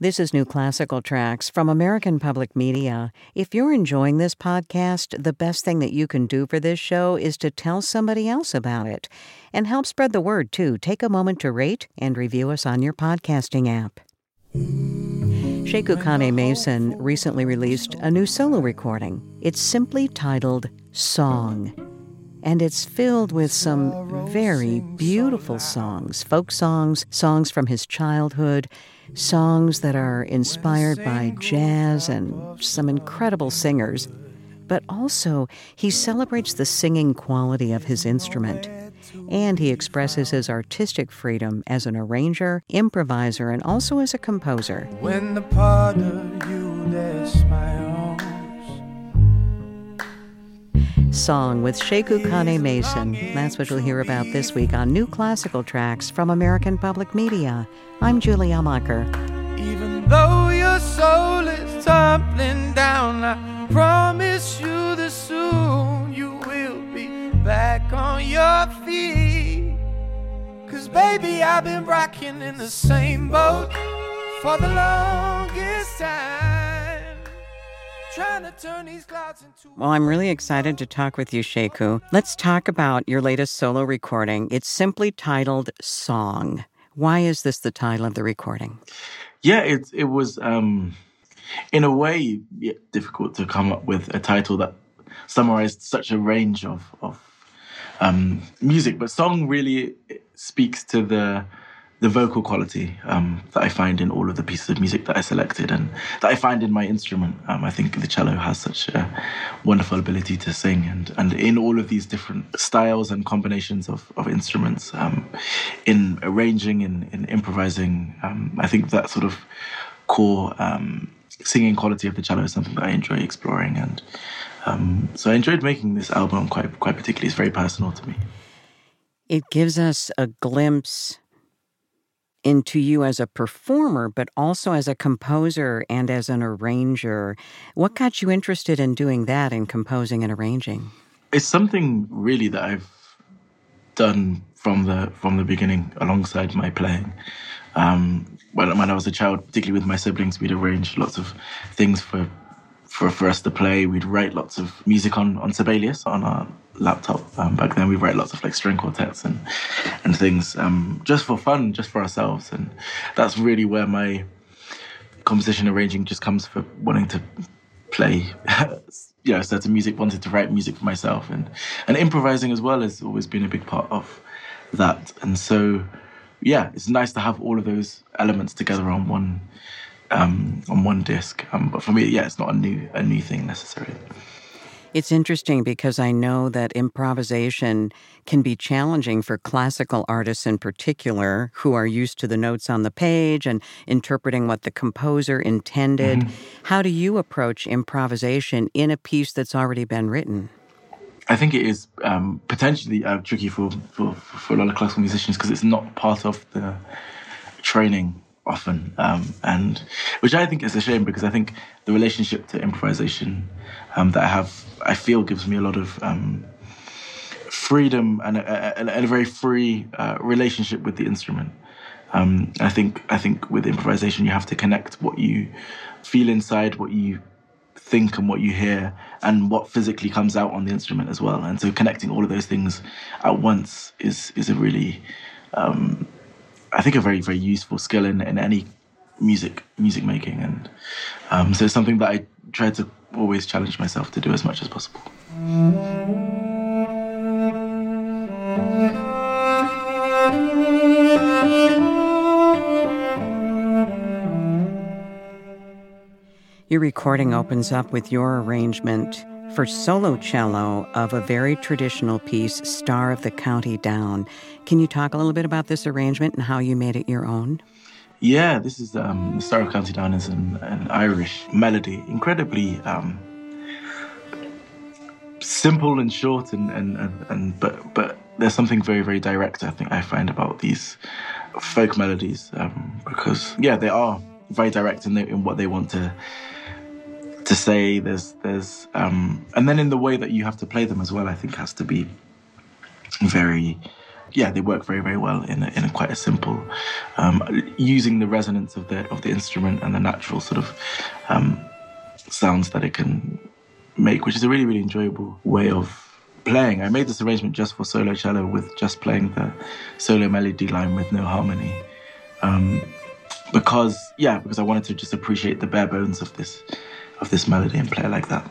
This is New Classical Tracks from American Public Media. If you're enjoying this podcast, the best thing that you can do for this show is to tell somebody else about it. And help spread the word, too. Take a moment to rate and review us on your podcasting app. Sheku Kanneh-Mason recently released a new solo recording. It's simply titled Song and it's filled with some very beautiful songs folk songs, songs from his childhood, songs that are inspired by jazz and some incredible singers. But also, he celebrates the singing quality of his instrument. And he expresses his artistic freedom as an arranger, improviser, and also as a composer. When the you Song with Sheku Kanneh-Mason. That's what you'll hear about this week on New Classical Tracks from American Public Media. I'm Julie Amacher. Even though your soul is tumbling down, I promise you that soon you will be back on your feet. Cause baby, I've been rocking in the same boat for the longest time. Well, I'm really excited to talk with you, Sheku. Let's talk about your latest solo recording. It's simply titled Song. Why is this the title of the recording? Yeah, it it was um, in a way yeah, difficult to come up with a title that summarized such a range of of um, music, but song really speaks to the the vocal quality um, that I find in all of the pieces of music that I selected and that I find in my instrument. Um, I think the cello has such a wonderful ability to sing, and, and in all of these different styles and combinations of, of instruments, um, in arranging, in, in improvising, um, I think that sort of core um, singing quality of the cello is something that I enjoy exploring. And um, so I enjoyed making this album quite, quite particularly. It's very personal to me. It gives us a glimpse into you as a performer, but also as a composer and as an arranger. What got you interested in doing that in composing and arranging? It's something really that I've done from the from the beginning alongside my playing. Um, when, when I was a child, particularly with my siblings, we'd arrange lots of things for for, for us to play. We'd write lots of music on, on Sibelius on our laptop. Um, back then, we'd write lots of like string quartets and and things um, just for fun, just for ourselves. And that's really where my composition arranging just comes for wanting to play. you know, certain music, wanted to write music for myself, and and improvising as well has always been a big part of that. And so, yeah, it's nice to have all of those elements together on one um, on one disc. Um, but for me, yeah, it's not a new a new thing necessarily. It's interesting because I know that improvisation can be challenging for classical artists in particular who are used to the notes on the page and interpreting what the composer intended. Mm-hmm. How do you approach improvisation in a piece that's already been written? I think it is um, potentially uh, tricky for, for, for a lot of classical musicians because it's not part of the training often, um, and which I think is a shame because I think the relationship to improvisation um, that I have, I feel, gives me a lot of um, freedom and a, a, a, very free uh, relationship with the instrument. Um, I think I think with improvisation you have to connect what you feel inside, what you think, and what you hear, and what physically comes out on the instrument as well. And so connecting all of those things at once is is a really um, I think a very very useful skill in, in any music music making, and um, so it's something that I try to always challenge myself to do as much as possible. Your recording opens up with your arrangement for solo cello of a very traditional piece, Star of the County Down. Can you talk a little bit about this arrangement and how you made it your own? Yeah, this is um, Star of County Down is an, an Irish melody, incredibly um, simple and short, and, and, and, and, but but there's something very very direct. I think I find about these folk melodies um, because yeah, they are very direct in, the, in what they want to to say. There's there's um, and then in the way that you have to play them as well, I think has to be very yeah, they work very, very well in a, in a quite a simple, um, using the resonance of the of the instrument and the natural sort of um, sounds that it can make, which is a really, really enjoyable way of playing. I made this arrangement just for solo cello with just playing the solo melody line with no harmony. Um, because yeah, because I wanted to just appreciate the bare bones of this of this melody and play it like that.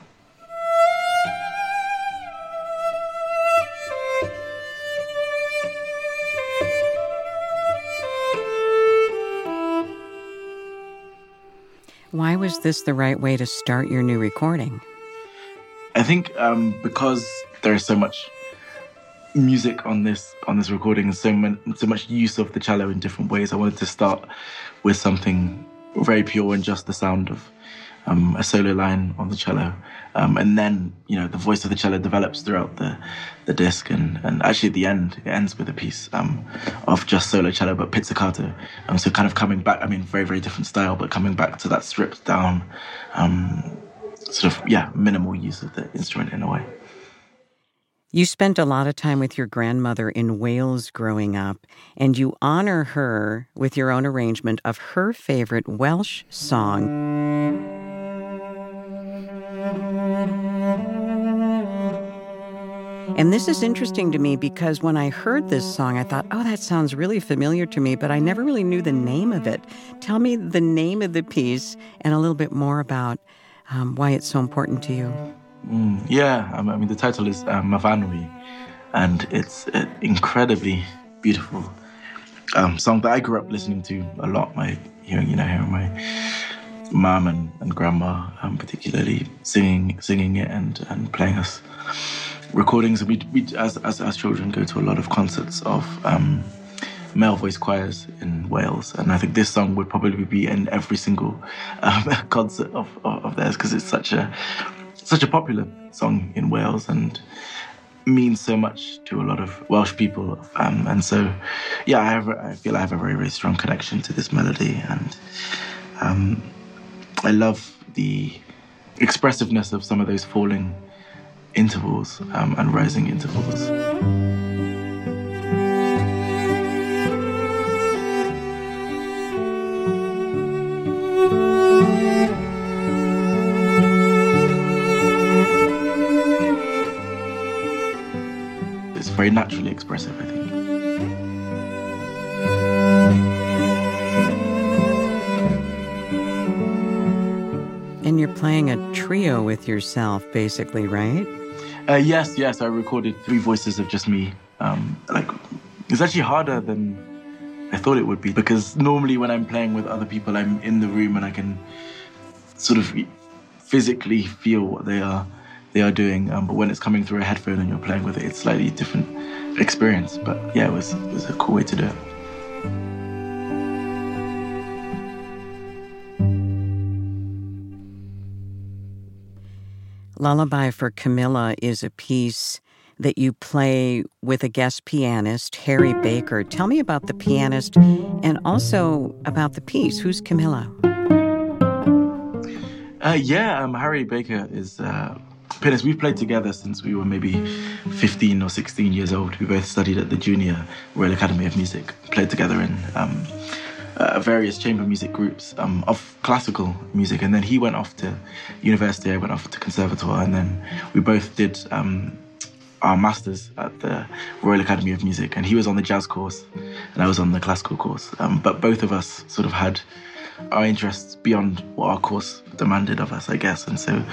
Why was this the right way to start your new recording? I think um, because there is so much music on this on this recording and so, so much use of the cello in different ways. I wanted to start with something very pure and just the sound of um, a solo line on the cello, um, and then you know the voice of the cello develops throughout the the disc, and and actually at the end it ends with a piece um, of just solo cello but pizzicato, um, so kind of coming back. I mean, very very different style, but coming back to that stripped down, um, sort of yeah, minimal use of the instrument in a way. You spent a lot of time with your grandmother in Wales growing up, and you honor her with your own arrangement of her favorite Welsh song. And this is interesting to me because when I heard this song, I thought, oh, that sounds really familiar to me, but I never really knew the name of it. Tell me the name of the piece and a little bit more about um, why it's so important to you. Mm, yeah, I mean, the title is uh, Myfanwy, and it's an incredibly beautiful um, song that I grew up listening to a lot. My hearing, you know, hearing my mom and, and grandma, um, particularly singing singing it and and playing us recordings. We, we as, as, as children go to a lot of concerts of um, male voice choirs in Wales, and I think this song would probably be in every single um, concert of, of, of theirs because it's such a such a popular song in Wales and means so much to a lot of Welsh people. Um, and so, yeah, I, have, I feel I have a very, very strong connection to this melody. And um, I love the expressiveness of some of those falling intervals um, and rising intervals. With yourself, basically, right? Uh, yes, yes. I recorded three voices of just me. Um, like it's actually harder than I thought it would be because normally when I'm playing with other people, I'm in the room and I can sort of physically feel what they are they are doing. Um, but when it's coming through a headphone and you're playing with it, it's slightly different experience. But yeah, it was it was a cool way to do it. Lullaby for Camilla is a piece that you play with a guest pianist, Harry Baker. Tell me about the pianist and also about the piece. Who's Camilla? Uh, yeah, um, Harry Baker is uh, pianist. We've played together since we were maybe 15 or 16 years old. We both studied at the Junior Royal Academy of Music, played together in um, uh, various chamber music groups um, of classical music, and then he went off to university. I went off to conservatoire, and then we both did um, our masters at the Royal Academy of Music. And he was on the jazz course, and I was on the classical course. Um, but both of us sort of had our interests beyond what our course demanded of us, I guess. And so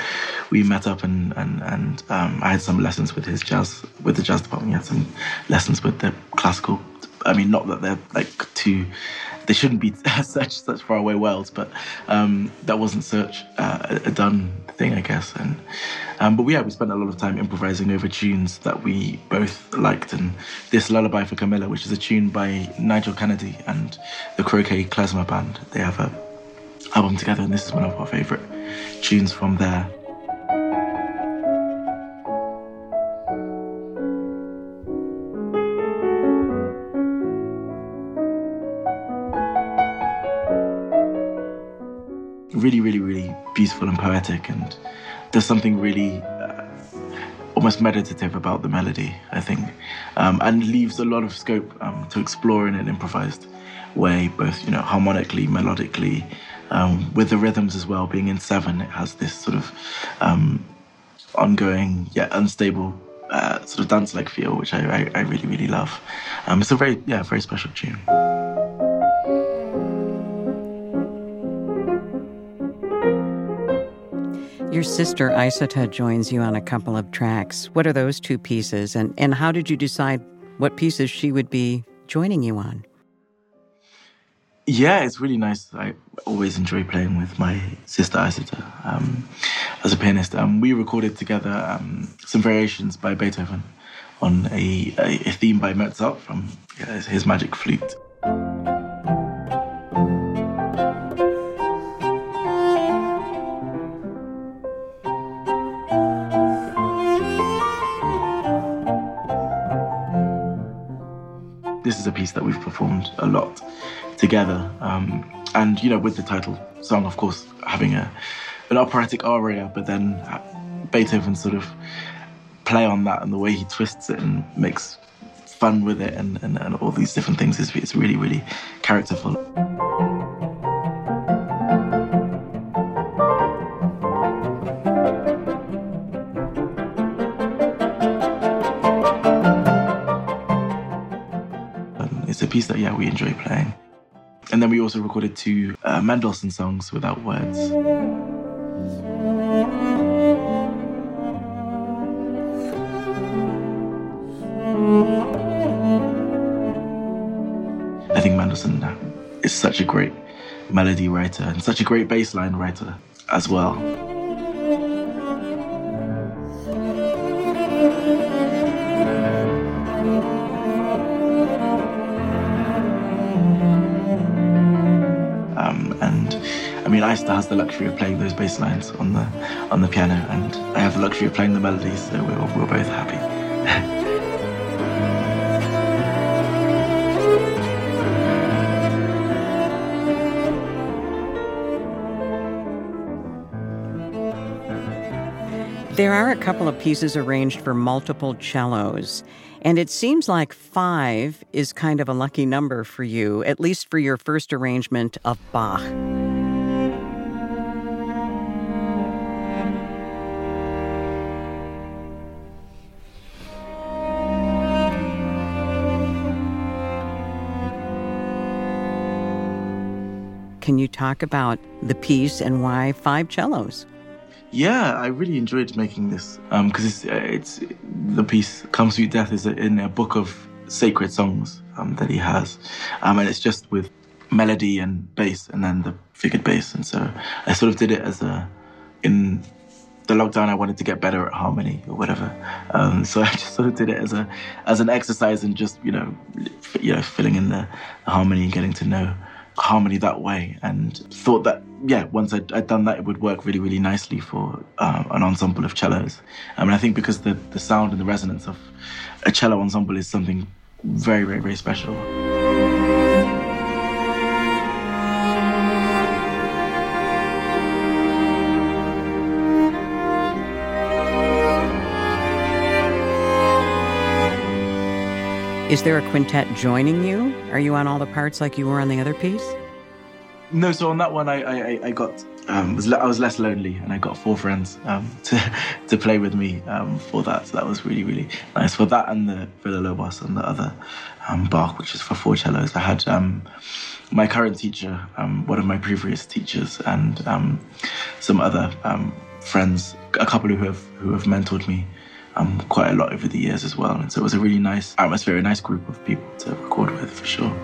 we met up, and and and um, I had some lessons with his jazz, with the jazz department. He had some lessons with the classical. I mean, not that they're like too they shouldn't be such such faraway worlds, but um, that wasn't such uh, a done thing, I guess. And um, but yeah, we spent a lot of time improvising over tunes that we both liked. And this lullaby for Camilla, which is a tune by Nigel Kennedy and the Kroke Klezmer Band, they have a album together, and this is one of our favorite tunes from there. Beautiful and poetic. And there's something really uh, almost meditative about the melody, I think, um, and leaves a lot of scope um, to explore in an improvised way, both you know harmonically, melodically, um, with the rhythms as well. Being in seven, it has this sort of um, ongoing yet unstable uh, sort of dance-like feel, which I, I, I really really love. Um, it's a very yeah very special tune. Your sister Isata joins you on a couple of tracks. What are those two pieces, and, and how did you decide what pieces she would be joining you on? Yeah, it's really nice. I always enjoy playing with my sister Isata um, as a pianist. Um, we recorded together um, some variations by Beethoven on a, a, theme by Mozart from his Magic Flute. Piece that we've performed a lot together. Um, and, you know, with the title song, of course, having a an operatic aria, but then Beethoven sort of play on that and the way he twists it and makes fun with it and, and, and all these different things is it's really, really characterful. Piece that yeah we enjoy playing. And then we also recorded two uh, Mendelssohn songs without words. I think Mendelssohn is such a great melody writer and such a great bass line writer as well. Isata has the luxury of playing those bass lines on the on the piano, and I have the luxury of playing the melodies, so we're, we're both happy. There are a couple of pieces arranged for multiple cellos, and it seems like five is kind of a lucky number for you, at least for your first arrangement of Bach. Can you talk about the piece and why five cellos? Yeah, I really enjoyed making this because um, it's, it's the piece "Come Sweet Death" is in a book of sacred songs um, that he has, um, and it's just with melody and bass, and then the figured bass, and so I sort of did it as a in the lockdown I wanted to get better at harmony or whatever. Um, so I just sort of did it as a as an exercise and just you know you know filling in the, the harmony and getting to know harmony that way and thought that yeah once I'd, I'd done that it would work really really nicely for uh, an ensemble of cellos. I mean I think because the, the sound and the resonance of a cello ensemble is something very very very special Is there a quintet joining you? Are you on all the parts like you were on the other piece? No, so on that one, I I, I got um, was I was less lonely, and I got four friends um, to to play with me um, for that. So that was really really nice for that and the Villa Lobos and the other um, Bach, which is for four cellos. I had um, my current teacher, um, one of my previous teachers, and some other friends, a couple who have who have mentored me um, quite a lot over the years as well. And so it was a really nice atmosphere, a nice group of people to record with for sure.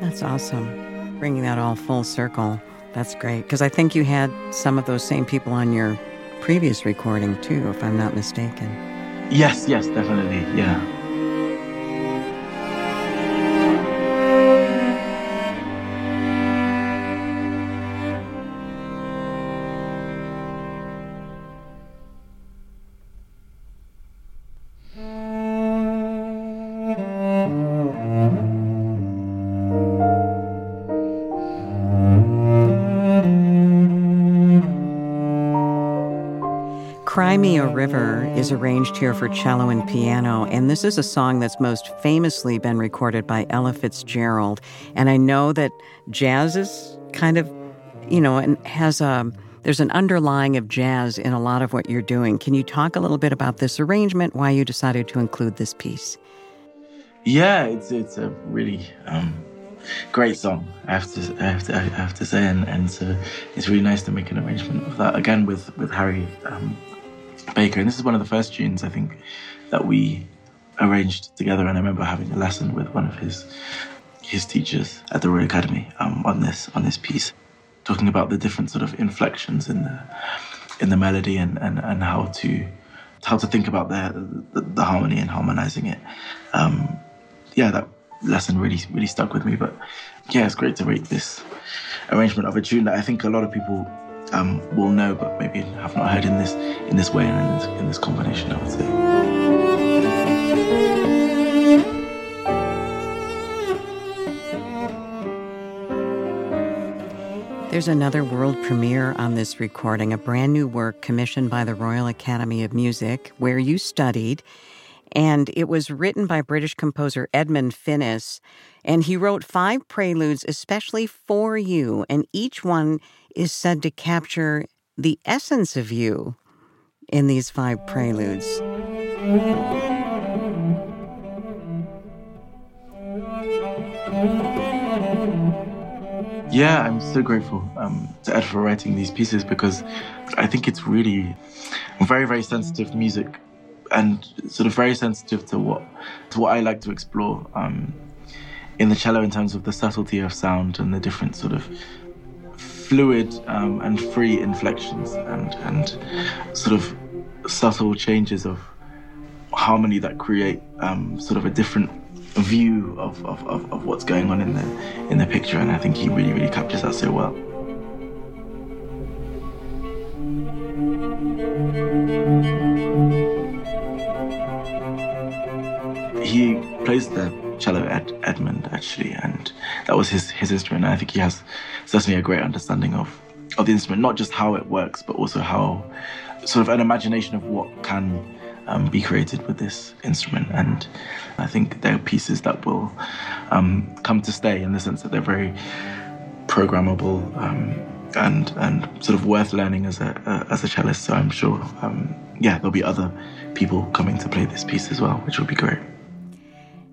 That's awesome. Bringing that all full circle. That's great. Because I think you had some of those same people on your previous recording too, if I'm not mistaken. Yes, yes, definitely, yeah. Cry Me River is arranged here for cello and piano, and this is a song that's most famously been recorded by Ella Fitzgerald. And I know that jazz is kind of, you know, and has a there's an underlying of jazz in a lot of what you're doing. Can you talk a little bit about this arrangement, why you decided to include this piece? Yeah, it's it's a really um, great song. I have to I have to I have to say, and, and so it's really nice to make an arrangement of that again with with Harry um, Baker. And this is one of the first tunes I think that we arranged together. And I remember having a lesson with one of his his teachers at the Royal Academy um, on this on this piece, talking about the different sort of inflections in the in the melody and and, and how to how to think about the the, the harmony and harmonizing it. Um, yeah, that lesson really really stuck with me. But yeah, it's great to rate this arrangement of a tune that I think a lot of people um, will know, but maybe have not heard in this in this way and in this, in this combination. I would say. There's another world premiere on this recording, a brand new work commissioned by the Royal Academy of Music, where you studied. And it was written by British composer Edmund Finnis. And he wrote five preludes especially for you, and each one is said to capture the essence of you in these five preludes. Yeah, I'm so grateful um, to Ed for writing these pieces because I think it's really very, very sensitive music and sort of very sensitive to what to what I like to explore um, in the cello in terms of the subtlety of sound and the different sort of fluid um, and free inflections and and sort of subtle changes of harmony that create um, sort of a different view of, of, of, of what's going on in the in the picture and I think he really really captures that so well. He plays the cello at Edmund actually and that was his his instrument and I think he has certainly a great understanding of of the instrument not just how it works but also how sort of an imagination of what can um, be created with this instrument. And I think they're pieces that will um, come to stay in the sense that they're very programmable um, and and sort of worth learning as a as a cellist. So I'm sure, um, yeah, there'll be other people coming to play this piece as well, which will be great.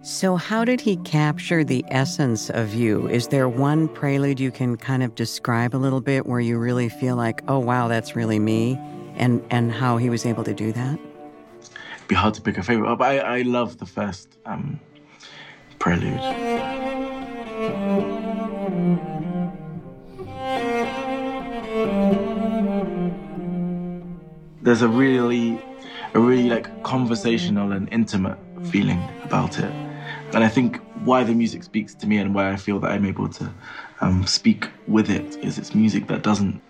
So, how did he capture the essence of you? Is there one prelude you can kind of describe a little bit where you really feel like, oh, wow, that's really me? And, and how he was able to do that? It'd be hard to pick a favorite, but I, I love the first um, prelude. There's a really, a really like conversational and intimate feeling about it, and I think why the music speaks to me and why I feel that I'm able to um, speak with it is it's music that doesn't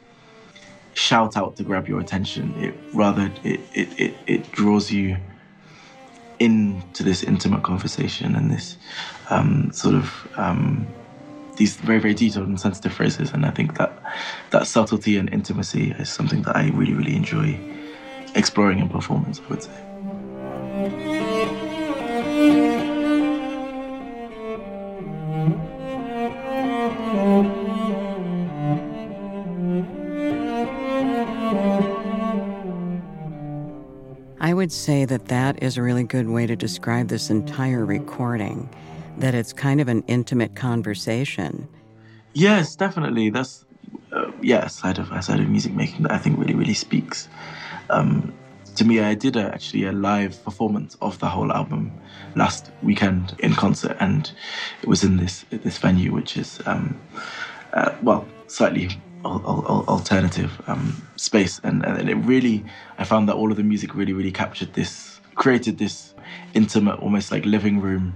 shout out to grab your attention. It rather it it, it, it draws you into this intimate conversation and this um, sort of um, these very very detailed and sensitive phrases and i think that that subtlety and intimacy is something that i really really enjoy exploring in performance i would say would say that that is a really good way to describe this entire recording, that it's kind of an intimate conversation. Yes, definitely. That's uh, yeah, side of side of music making that I think really really speaks um, to me. I did a, actually a live performance of the whole album last weekend in concert, and it was in this this venue, which is um, uh, well slightly alternative um, space, and, and it really, I found that all of the music really, really captured this, created this intimate, almost like living room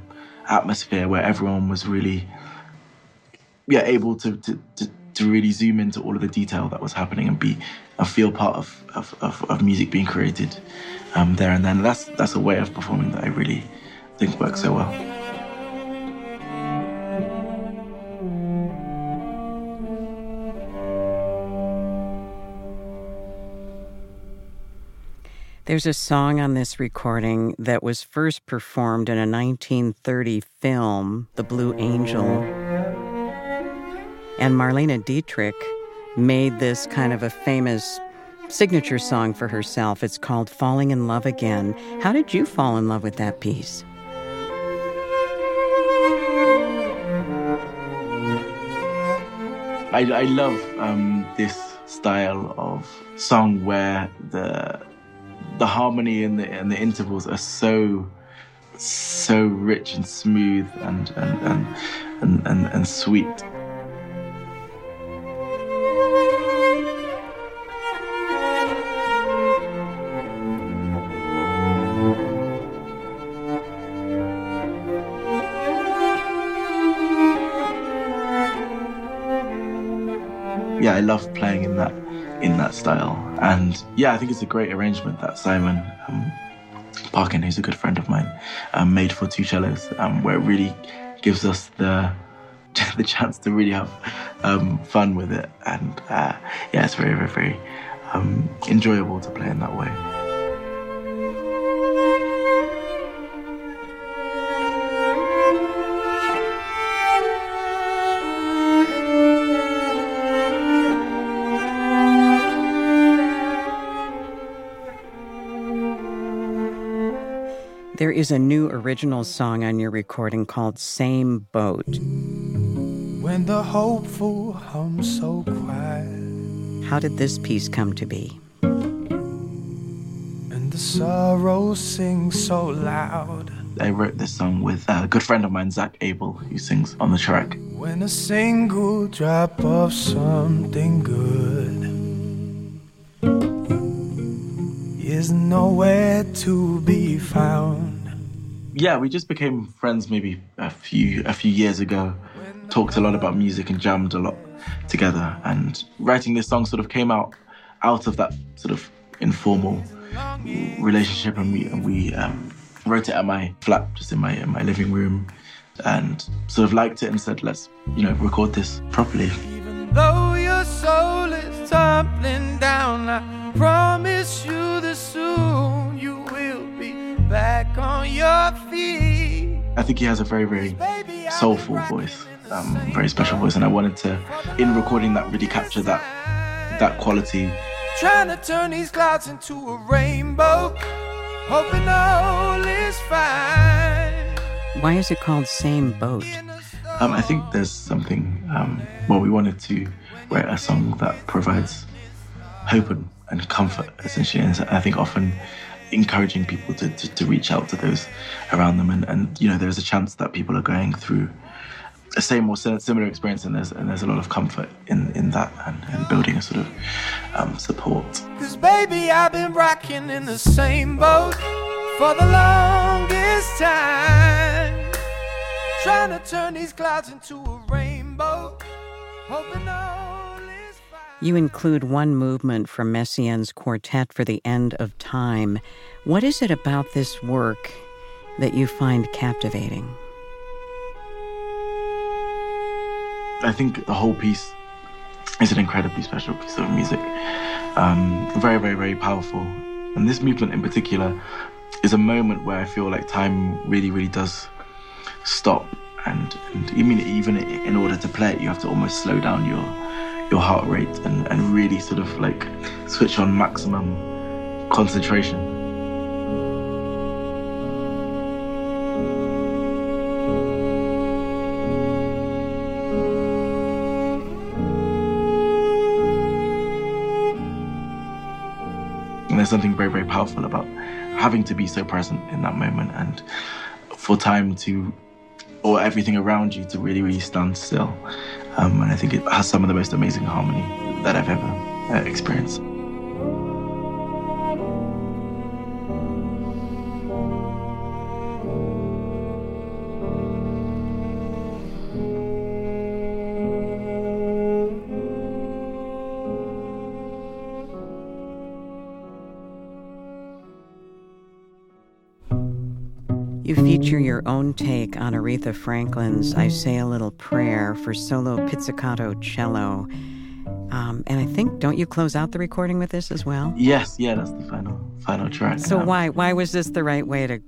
atmosphere where everyone was really, yeah, able to to, to, to really zoom into all of the detail that was happening and be and feel part of of, of, of music being created um, there and then. That's that's a way of performing that I really think works so well. There's a song on this recording that was first performed in a 1930 film, The Blue Angel. And Marlene Dietrich made this kind of a famous signature song for herself. It's called Falling in Love Again. How did you fall in love with that piece? I, I love um, this style of song where the the harmony and the and the intervals are so so rich and smooth and and and and, and, and sweet. Yeah, I love playing And yeah, I think it's a great arrangement that Simon um, Parkin, who's a good friend of mine, um, made for two cellos, um, where it really gives us the the chance to really have um, fun with it. And uh, yeah, it's very, very, very um, enjoyable to play in that way. Is a new original song on your recording called Same Boat. When the hopeful hum so quiet. How did this piece come to be? And the sorrow sings so loud. I wrote this song with a good friend of mine, Zak Abel, who sings on the track. When a single drop of something good is nowhere to be found. Yeah, we just became friends maybe a few a few years ago. Talked a lot about music and jammed a lot together. And writing this song sort of came out out of that sort of informal relationship, and we and we um, wrote it at my flat, just in my in my living room, and sort of liked it and said, let's you know record this properly. Even though your soul is tumbling down, I promise you that soon back on your feet. I think he has a very very soulful voice, um, very special voice, and I wanted to, in recording that, really capture that that quality. Trying to turn these clouds into a rainbow, hoping all is fine. Why is it called Same Boat? Um, I think there's something. Um, well, we wanted to write a song that provides hope and, and comfort, essentially. And I think often encouraging people to, to, to reach out to those around them. And, and, you know, there's a chance that people are going through a same or similar experience, and there's, and there's a lot of comfort in, in that and, and building a sort of um, support. Cause baby, I've been rocking in the same boat for the longest time. Trying to turn these clouds into a rainbow, hoping fine. You include one movement from Messiaen's quartet for the end of time. What is it about this work that you find captivating? I think the whole piece is an incredibly special piece of music. Um, very, very, very powerful. And this movement in particular is a moment where I feel like time really, really does stop. And, and I mean, even in order to play it, you have to almost slow down your your heart rate and, and really sort of like switch on maximum concentration. And there's something very, very powerful about having to be so present in that moment and for time to, or everything around you to really, really stand still. Um, and I think it has some of the most amazing harmony that I've ever uh, experienced. You feature your own take on Aretha Franklin's I Say a Little Prayer for solo pizzicato cello. Um, and I think don't you close out the recording with this as well? Yes, yeah, that's the final final track. So Um, why why was this the right way to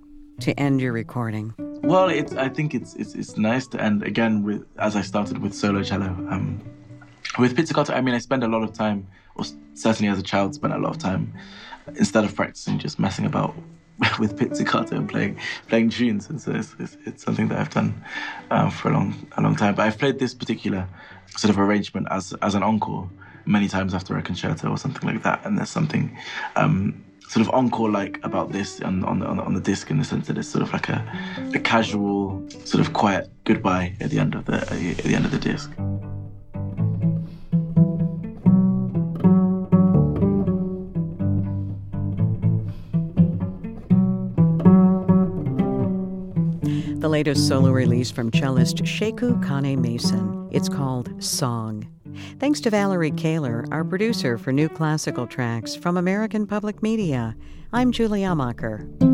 to end your recording? Well, it's I think it's it's it's nice to end again with as I started with solo cello. Um, with pizzicato, I mean, I spend a lot of time, or certainly as a child, spent a lot of time instead of practicing, just messing about with pizzicato and playing playing tunes. And so it's, it's, it's something that I've done um, for a long a long time. But I've played this particular sort of arrangement as as an encore many times after a concerto or something like that. And there's something um, sort of encore like about this on on the, on the, disc in the sense that it's sort of like a, a casual sort of quiet goodbye at the end of the at the end of the disc. Latest solo release from cellist Sheku Kanneh-Mason. It's called Song. Thanks to Valerie Kahler, our producer for new classical tracks from American Public Media. I'm Julie Amacher.